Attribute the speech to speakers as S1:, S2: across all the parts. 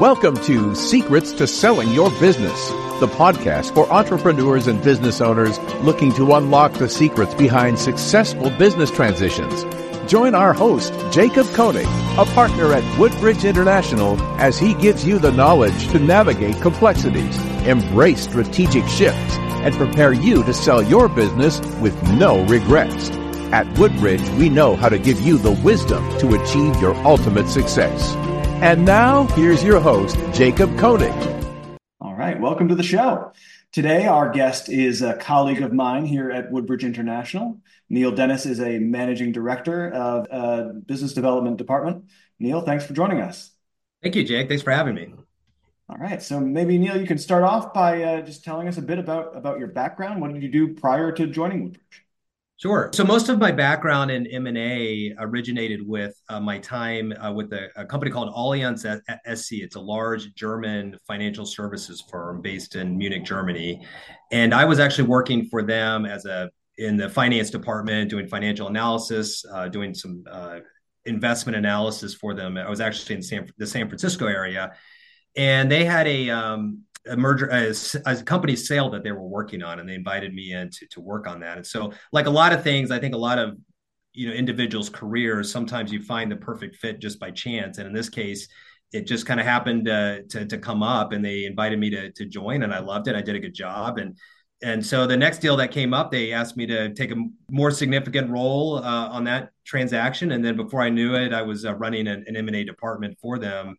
S1: Welcome to Secrets to Selling Your Business, the podcast for entrepreneurs and business owners looking to unlock the secrets behind successful business transitions. Join our host, Jacob Koenig, a partner at Woodbridge International, as he gives you the knowledge to navigate complexities, embrace strategic shifts, and prepare you to sell your business with no regrets. At Woodbridge, we know how to give you the wisdom to achieve your ultimate success. And now, here's your host, Jacob Koenig.
S2: All right, welcome to the show. Today, our guest is a colleague of mine here at Woodbridge International. Neil Dennis is a managing director of uh, business development department. Neil, thanks for joining us.
S3: Thank you, Jake. Thanks for having me.
S2: All right, so maybe Neil, you can start off by uh, just telling us a bit about about your background. What did you do prior to joining Woodbridge?
S3: Sure. So most of my background in M&A originated with uh, my time uh, with a, a, company called Allianz SC. It's a large German financial services firm based in Munich, Germany. And I was actually working for them as a in the finance department, doing financial analysis, uh, doing some uh, investment analysis for them. I was actually in San, the San Francisco area, and they had a um, a merger a, a company sale that they were working on and they invited me in to, to work on that. And so like a lot of things i think a lot of you know individuals careers sometimes you find the perfect fit just by chance. And in this case it just kind of happened uh, to, to come up and they invited me to, to join and i loved it. I did a good job. And and so the next deal that came up they asked me to take a more significant role uh, on that transaction. And then before i knew it i was uh, running an, an m&a department for them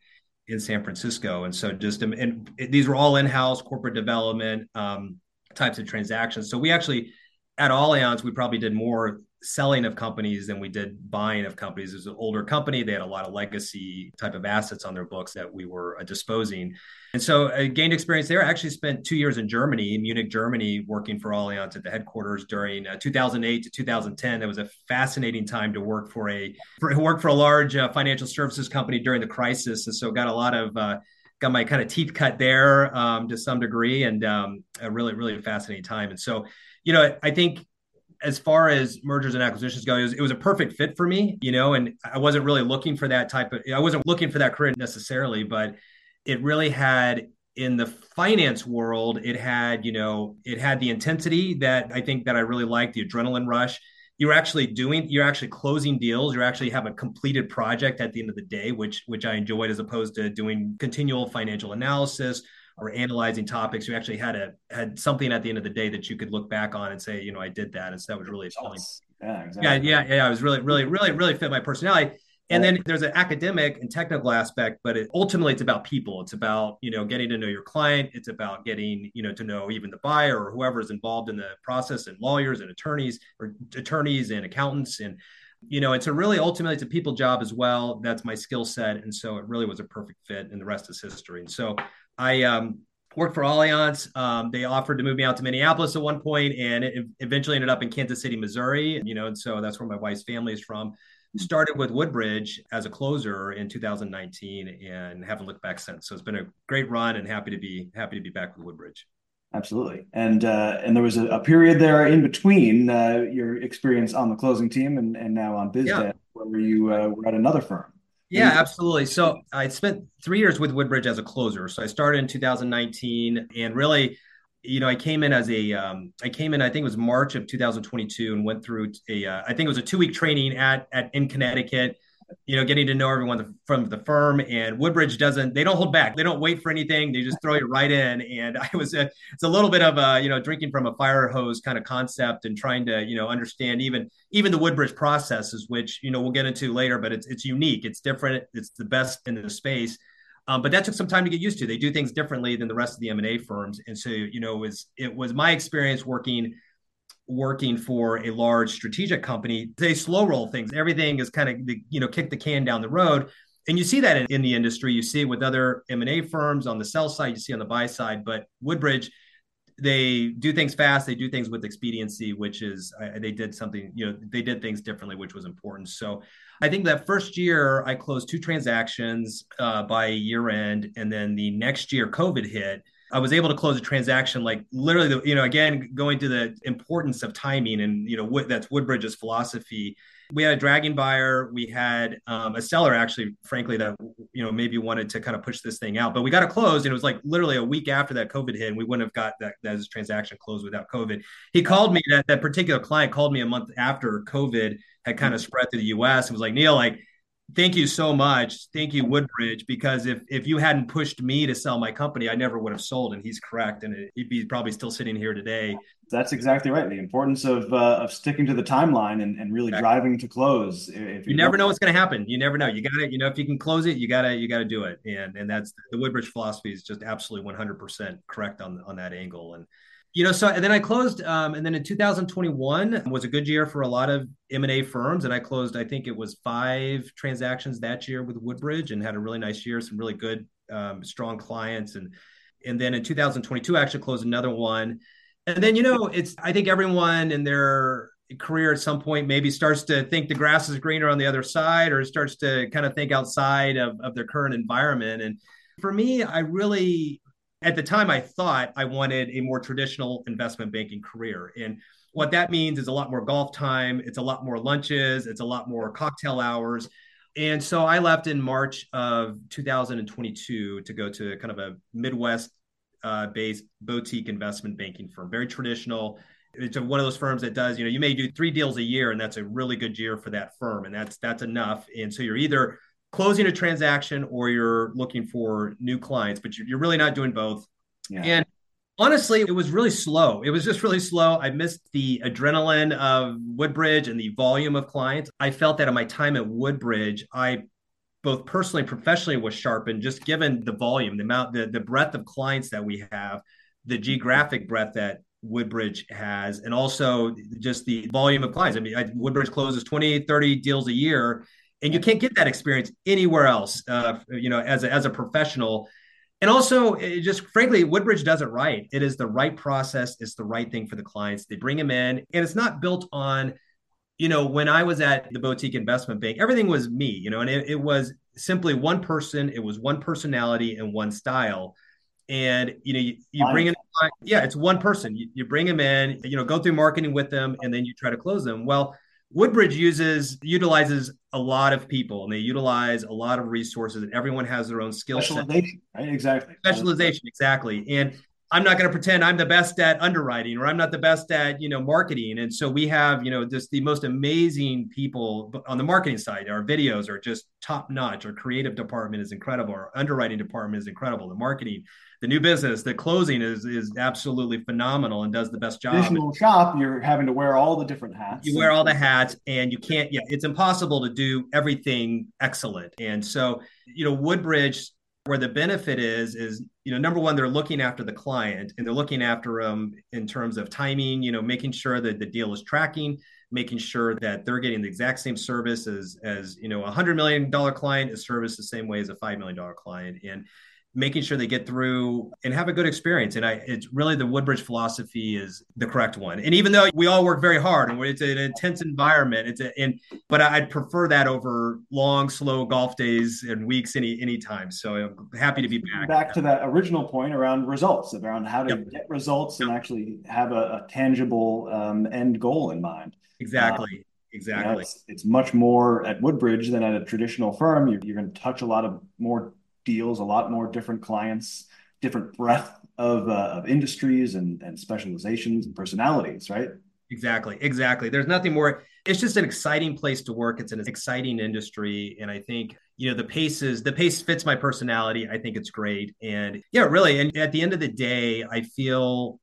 S3: in San Francisco. And so just and these were all in-house corporate development um, types of transactions. So we actually at Allianz we probably did more selling of companies than we did buying of companies. It was an older company. They had a lot of legacy type of assets on their books that we were uh, disposing. And so I gained experience there. I actually spent two years in Germany, in Munich, Germany, working for Allianz at the headquarters during uh, 2008 to 2010. It was a fascinating time to work for a for, work for a large uh, financial services company during the crisis. And so got a lot of uh, got my kind of teeth cut there um, to some degree, and um, a really really fascinating time. And so you know I think as far as mergers and acquisitions go, it was, it was, a perfect fit for me, you know, and I wasn't really looking for that type of, I wasn't looking for that career necessarily, but it really had in the finance world, it had, you know, it had the intensity that I think that I really liked, the adrenaline rush. You're actually doing, you're actually closing deals. You actually have a completed project at the end of the day, which, which I enjoyed as opposed to doing continual financial analysis or analyzing topics, you actually had a had something at the end of the day that you could look back on and say, you know, I did that, and so that was really appealing. Yeah, exactly. yeah, yeah, yeah. I was really, really, really, really fit my personality. And then there's an academic and technical aspect, but it, ultimately it's about people. It's about you know getting to know your client. It's about getting you know to know even the buyer or whoever is involved in the process, and lawyers and attorneys or attorneys and accountants and you know it's a really ultimately it's a people job as well that's my skill set and so it really was a perfect fit and the rest is history and so I um, worked for Allianz. Um, they offered to move me out to Minneapolis at one point, and it eventually ended up in Kansas City, Missouri. You know, and so that's where my wife's family is from. Started with Woodbridge as a closer in 2019, and haven't looked back since. So it's been a great run, and happy to be happy to be back with Woodbridge.
S2: Absolutely, and uh, and there was a, a, period there in between uh, your experience on the closing team and, and now on BizDev, yeah. where you uh, were at another firm.
S3: Yeah, absolutely. So I spent three years with Woodbridge as a closer. So I started in 2019, and really, you know, I came in as a, um, I came in, I think it was March of 2022, and went through a, uh, I think it was a two week training at at in Connecticut you know, getting to know everyone from the firm. And Woodbridge doesn't, they don't hold back. They don't wait for anything. They just throw you right in. And I was, a, it's a little bit of a, you know, drinking from a fire hose kind of concept and trying to, you know, understand even, even the Woodbridge processes, which, you know, we'll get into later, but it's, it's unique. It's different. It's the best in the space. Um, but that took some time to get used to. They do things differently than the rest of the M&A firms. And so, you know, it was, it was my experience working working for a large strategic company, they slow roll things. Everything is kind of, you know, kick the can down the road. And you see that in, in the industry. You see it with other M&A firms on the sell side, you see on the buy side. But Woodbridge, they do things fast. They do things with expediency, which is uh, they did something, you know, they did things differently, which was important. So I think that first year I closed two transactions uh, by year end. And then the next year, COVID hit I was able to close a transaction like literally, the, you know, again, going to the importance of timing and, you know, that's Woodbridge's philosophy. We had a dragging buyer. We had um, a seller, actually, frankly, that, you know, maybe wanted to kind of push this thing out, but we got it closed. And it was like literally a week after that COVID hit, and we wouldn't have got that, that transaction closed without COVID. He called me, that, that particular client called me a month after COVID had kind of spread to the US and was like, Neil, like, thank you so much. Thank you, Woodbridge, because if if you hadn't pushed me to sell my company, I never would have sold. And he's correct, and he'd be probably still sitting here today.
S2: That's exactly right. The importance of uh, of sticking to the timeline and, and really exactly. driving to close.
S3: If you, you never know what's going to happen. You never know. You got to, you know, if you can close it, you got to, you got to do it. And and that's the Woodbridge philosophy is just absolutely 100 percent correct on on that angle. And you know so and then i closed um, and then in 2021 was a good year for a lot of m&a firms and i closed i think it was five transactions that year with woodbridge and had a really nice year some really good um, strong clients. And and then in 2022 i actually closed another one. And then you know it's i think everyone in their career at some point maybe starts to think the grass is greener on the other side or starts to kind of think outside of, of their current environment. And for me i really at the time, I thought I wanted a more traditional investment banking career. And what that means is a lot more golf time, it's a lot more lunches, it's a lot more cocktail hours. And so I left in March of 2022 to go to kind of a Midwest uh, based boutique investment banking firm, very traditional. It's one of those firms that does, you know, you may do three deals a year, and that's a really good year for that firm, and that's that's enough. And so you're either closing a transaction or you're looking for new clients, but you're, really not doing both. Yeah. And honestly, it was really slow. It was just really slow. I missed the adrenaline of Woodbridge and the volume of clients. I felt that in my time at Woodbridge, I both personally and professionally was sharpened just given the volume, the amount, the, the breadth of clients that we have, the geographic breadth that Woodbridge has, and also just the volume of clients. I mean, I, Woodbridge closes 20, 30 deals a year and you can't get that experience anywhere else. Uh, you know, as a, as a professional, and also just frankly, Woodbridge does it right. It is the right process. It's the right thing for the clients. They bring them in, and it's not built on. You know, when I was at the boutique investment bank, everything was me. You know, and it, it was simply one person. It was one personality and one style and you know you, you bring in yeah it's one person you, you bring them in you know go through marketing with them and then you try to close them well Woodbridge uses utilizes a lot of people and they utilize a lot of resources and everyone has their own skill set.
S2: Right? Exactly.
S3: Specialization, exactly. And I'm not going to pretend I'm the best at underwriting or I'm not the best at, you know, marketing. And so we have, you know, just the most amazing people on the marketing side. Our videos are just top notch. Our creative department is incredible. Our underwriting department is incredible. The marketing the new business, the closing is is absolutely phenomenal and does the best job.
S2: Traditional shop, you're having to wear all the different hats.
S3: You wear all the hats, and you can't. Yeah, it's impossible to do everything excellent. And so, you know, Woodbridge, where the benefit is, is you know, number one, they're looking after the client, and they're looking after them in terms of timing. You know, making sure that the deal is tracking making sure that they're getting the exact same service as as you know a hundred million dollar client is serviced the same way as a five million dollar client and making sure they get through and have a good experience. And I, it's really the Woodbridge philosophy is the correct one. And even though we all work very hard and it's an intense environment, it's a, and, but I'd prefer that over long, slow golf days and weeks any, any time. So I'm happy to be back.
S2: Back to that original point around results, around how to yep. get results yep. and actually have a, a tangible um, end goal in mind.
S3: Exactly. Um, exactly. You know,
S2: it's, it's, much more at Woodbridge than at a traditional firm. You're, you're going to touch a lot of more deals, a lot more different clients, different breadth of, uh, of industries and, and specializations and personalities, right?
S3: Exactly. Exactly. There's nothing more. It's just an exciting place to work. It's an exciting industry. And I think, you know, the pace is the pace fits my personality. I think it's great. And yeah, really. And at the end of the day, I feel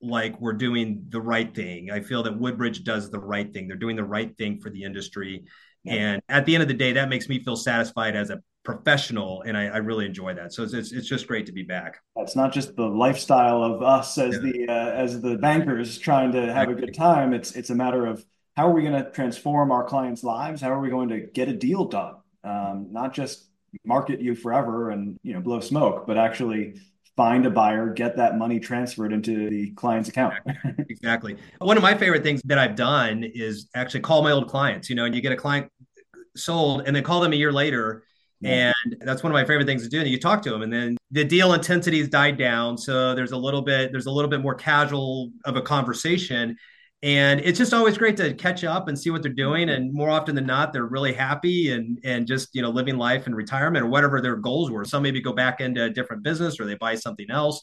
S3: like we're doing the right thing. I feel that Woodbridge does the right thing. They're doing the right thing for the industry. Yeah. And at the end of the day, that makes me feel satisfied as a professional, and I, I really enjoy that. So it's, it's, it's just great to be back.
S2: It's not just the lifestyle of us as yeah. the uh, as the bankers trying to have a good time. It's it's a matter of how are we going to transform our clients' lives? How are we going to get a deal done? Um, not just market you forever and you know blow smoke, but actually find a buyer, get that money transferred into the client's account.
S3: exactly. One of my favorite things that I've done is actually call my old clients, you know, and you get a client sold and then call them a year later. And that's one of my favorite things to do. And you talk to them, and then the deal intensity has died down. So there's a little bit, there's a little bit more casual of a conversation. And it's just always great to catch up and see what they're doing. And more often than not, they're really happy and and just you know living life in retirement or whatever their goals were. Some maybe go back into a different business or they buy something else.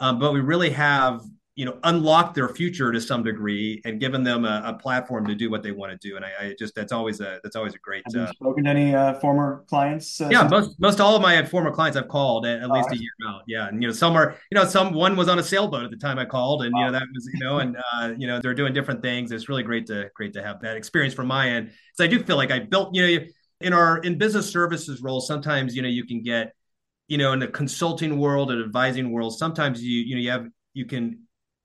S3: Um, but we really have you know unlocked their future to some degree and given them a, a platform to do what they want to do and I, I, just that's always a that's always a great
S2: have you uh, spoken to any uh, former clients
S3: uh, yeah most most all of my former clients i've called at, at least a year out yeah and you know some are you know some one was on a sailboat at the time i called and you know that was you know and uh, you know they're doing different things it's really great to great to have that experience from my end so i do feel like i built you know in our in business services role sometimes you know you can get you know in the consulting world and advising world sometimes you you know you have you can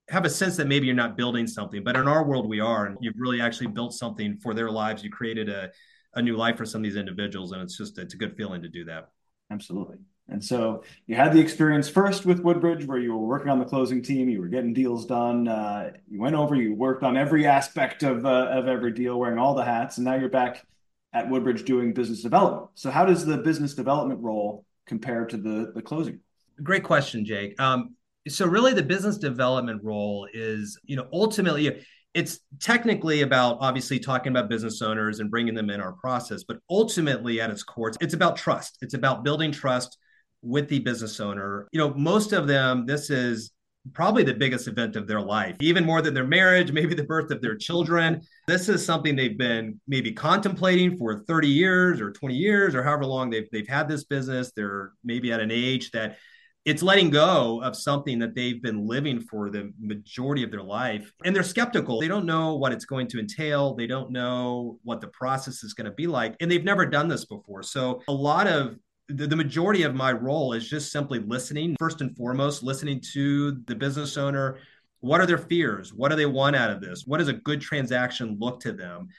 S3: have a sense that maybe you're not building something, but in our world we are, and you've really actually built something for their lives. You created a, a new life for some of these individuals, and it's just it's a good feeling to do that.
S2: Absolutely. And so you had the experience first with Woodbridge, where you were working on the closing team, you were getting deals done. Uh, you went over, you worked on every aspect of uh, of every deal, wearing all the hats, and now you're back at Woodbridge doing business development. So how does the business development role compare to the the closing?
S3: Great question, Jake. Um, so really the business development role is you know ultimately it's technically about obviously talking about business owners and bringing them in our process but ultimately at its core it's about trust. It's about building trust with the business owner. You know most of them this is probably the biggest event of their life even more than their marriage maybe the birth of their children. This is something they've been maybe contemplating for 30 years or 20 years or however long they've, they've had this business. They're maybe at an age that it's letting go of something that they've been living for the majority of their life. And they're skeptical. They don't know what it's going to entail. They don't know what the process is going to be like. And they've never done this before. So a lot of the, majority of my role is just simply listening first and foremost listening to the business owner. What are their fears? What do they want out of this? What does a good transaction look to them?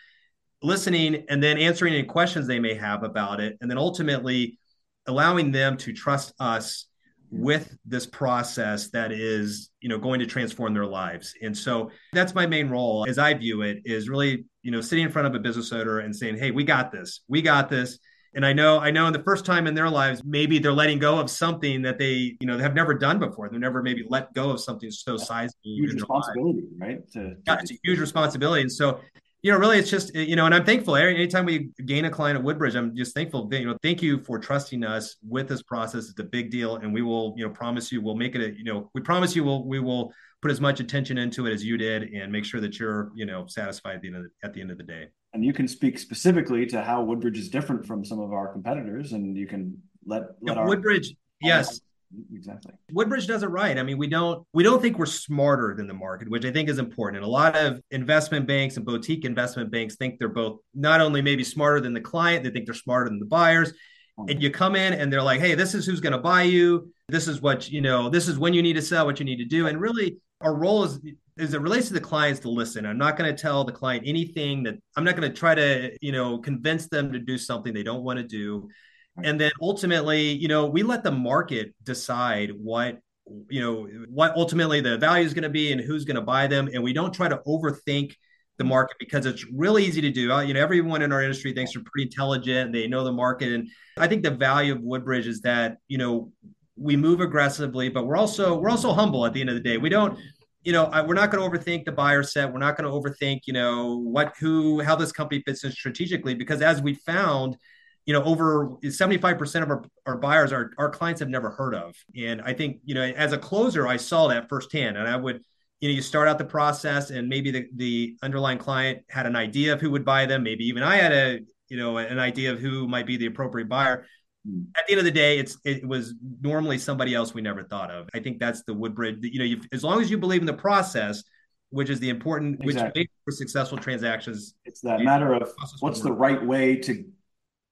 S3: Listening and then answering any questions they may have about it. And then ultimately allowing them to trust us with this process that is you know going to transform their lives. And so that's my main role as i view it is really you know sitting in front of a business owner and saying hey we got this. We got this. And i know i know in the first time in their lives maybe they're letting go of something that they you know have never done before. They've never maybe let go of something so sizable
S2: huge responsibility right to,
S3: to yeah, it's a huge responsibility. And so you know, really, it's just you know, and I'm thankful. Anytime we gain a client at Woodbridge, I'm just thankful. You know, thank you for trusting us with this process. It's a big deal, and we will, you know, promise you we'll make it. A, you know, we promise you we'll we will put as much attention into it as you did, and make sure that you're, you know, satisfied at the end of the, at the end of the day.
S2: And you can speak specifically to how Woodbridge is different from some of our competitors, and you can let, let
S3: yeah, our, Woodbridge. Yes,
S2: exactly.
S3: Woodbridge does it right. I mean we don't we don't think we're smarter than the market which i think is important. And a lot of investment banks and boutique investment banks think they're both not only maybe smarter than the client they think they're smarter than the buyers. Mm-hmm. and you come in and they're like hey this is who's going to buy you. This is what you know this is when you need to sell what you need to do. And really our role is as it relates to the clients to listen. I'm not going to tell the client anything that i'm not going to try to you know convince them to do something they don't want to do and then ultimately you know we let the market decide what you know what ultimately the value is going to be and who's going to buy them and we don't try to overthink the market because it's really easy to do. Uh, you know, everyone in our industry thinks they're pretty intelligent, they know the market, and I think the value of Woodbridge is that you know we move aggressively, but we're also we're also humble at the end of the day. We don't, you know, we're not going to overthink the buyer set. We're not going to overthink, you know, what who how this company fits in strategically because as we found you know, over 75% of our, our buyers are our clients have never heard of. And I think, you know, as a closer, I saw that firsthand. And I would, you know, you start out the process and maybe the, the underlying client had an idea of who would buy them. Maybe even I had a, you know, an idea of who might be the appropriate buyer. At the end of the day, it's it was normally somebody else we never thought of. I think that's the Woodbridge. You know, as long as you believe in the process, which is the important, exactly. which for successful transactions.
S2: It's that matter of what's the right way to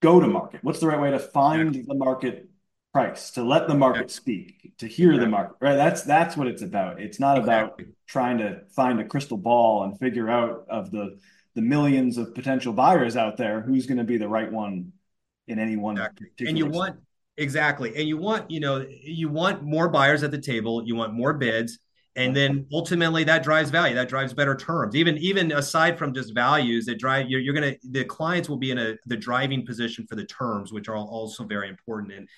S2: go to market? What's the right way to find yeah. the market price, to let the market yeah. speak, to hear yeah. the market, right? That's that's what it's about. It's not exactly. about trying to find a crystal ball and figure out of the the millions of potential buyers out there who's going to be the right one in any one
S3: exactly. and you want exactly and you want you know you want more buyers at the table you want more bids and then ultimately that drives value that drives better terms. Even even aside from just values that drive you're, you're gonna the clients will be in a the driving position for the terms which are also very important. And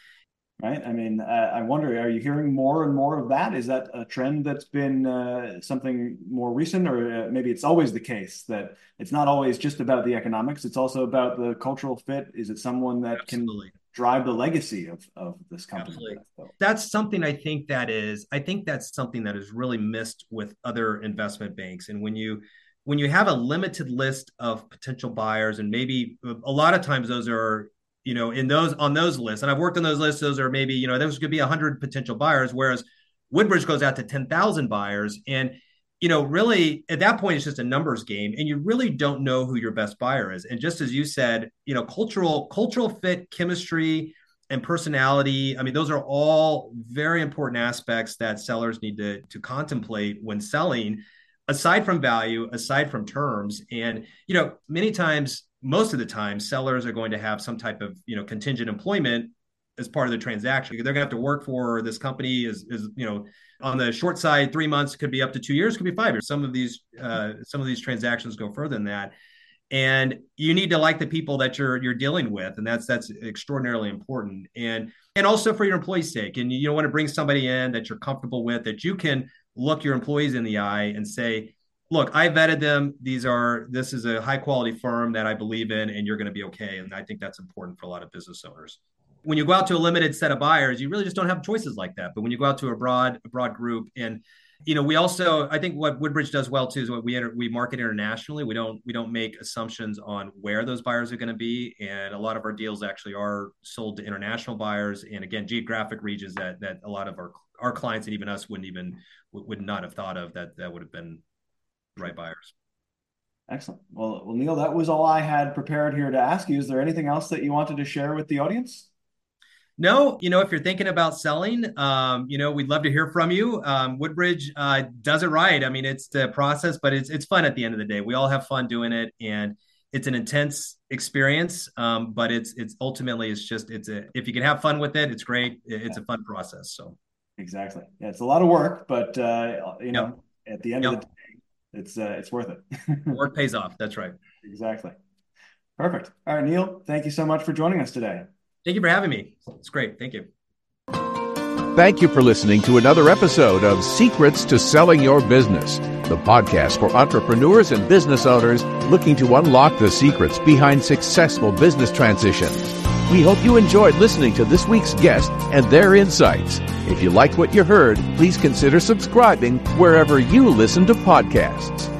S2: right? I mean uh, i wonder are you hearing more and more of that? Is that a trend that's been uh, something more recent or uh, maybe it's always the case that it's not always just about the economics it's also about the cultural fit? Is it someone that Absolutely. can drive the legacy of, of this company. Absolutely.
S3: That's something I think that is, I think that's something that is really missed with other investment banks. And when you, when you have a limited list of potential buyers, and maybe a lot of times those are, you know, in those on those lists, and I've worked on those lists, those are maybe, you know, those could be a hundred potential buyers, whereas Woodbridge goes out to 10,000 buyers. And you know, really at that point, it's just a numbers game, and you really don't know who your best buyer is. And just as you said, you know, cultural cultural fit, chemistry, and personality. I mean, those are all very important aspects that sellers need to to contemplate when selling. Aside from value, aside from terms, and you know, many times, most of the time, sellers are going to have some type of you know contingent employment as part of the transaction. They're to have to work for this company is is you know on the short side, three months could be up to two years, could be five years. Some of these uh, some of these transactions go further than that, and you need to like the people that you're you're dealing with, and that's that's extraordinarily important. And and also for your employees' sake, and you don't want to bring somebody in that you're comfortable with, that you can look your employees in the eye and say, look, I vetted them. These are this is a high quality firm that I believe in, and you're going to be okay. And I think that's important for a lot of business owners when you go out to a limited set of buyers, you really just don't have choices like that. But when you go out to a broad, a broad group, and you know, we also, I think what Woodbridge does well too is what we enter, we market internationally. We don't we don't make assumptions on where those buyers are going to be, and a lot of our deals actually are sold to international buyers, and again, geographic regions that that a lot of our our clients and even us wouldn't even would not have thought of that that would have been right buyers.
S2: Excellent. Well, well, Neil, that was all I had prepared here to ask you. Is there anything else that you wanted to share with the audience?
S3: No, you know, if you're thinking about selling, um, you know, we'd love to hear from you. Um, Woodbridge uh, does it right. I mean, it's the process, but it's it's fun at the end of the day. We all have fun doing it, and it's an intense experience. Um, but it's it's ultimately it's just it's a if you can have fun with it, it's great. It's a fun process. So
S2: exactly, yeah, it's a lot of work, but uh, you know, yep. at the end yep. of the day, it's uh, it's worth it.
S3: work pays off. That's right.
S2: Exactly. Perfect. All right, Neil. Thank you so much for joining us today.
S3: Thank you for having me. It's great. Thank you.
S1: Thank you for listening to another episode of Secrets to Selling Your Business, the podcast for entrepreneurs and business owners looking to unlock the secrets behind successful business transitions. We hope you enjoyed listening to this week's guest and their insights. If you liked what you heard, please consider subscribing wherever you listen to podcasts.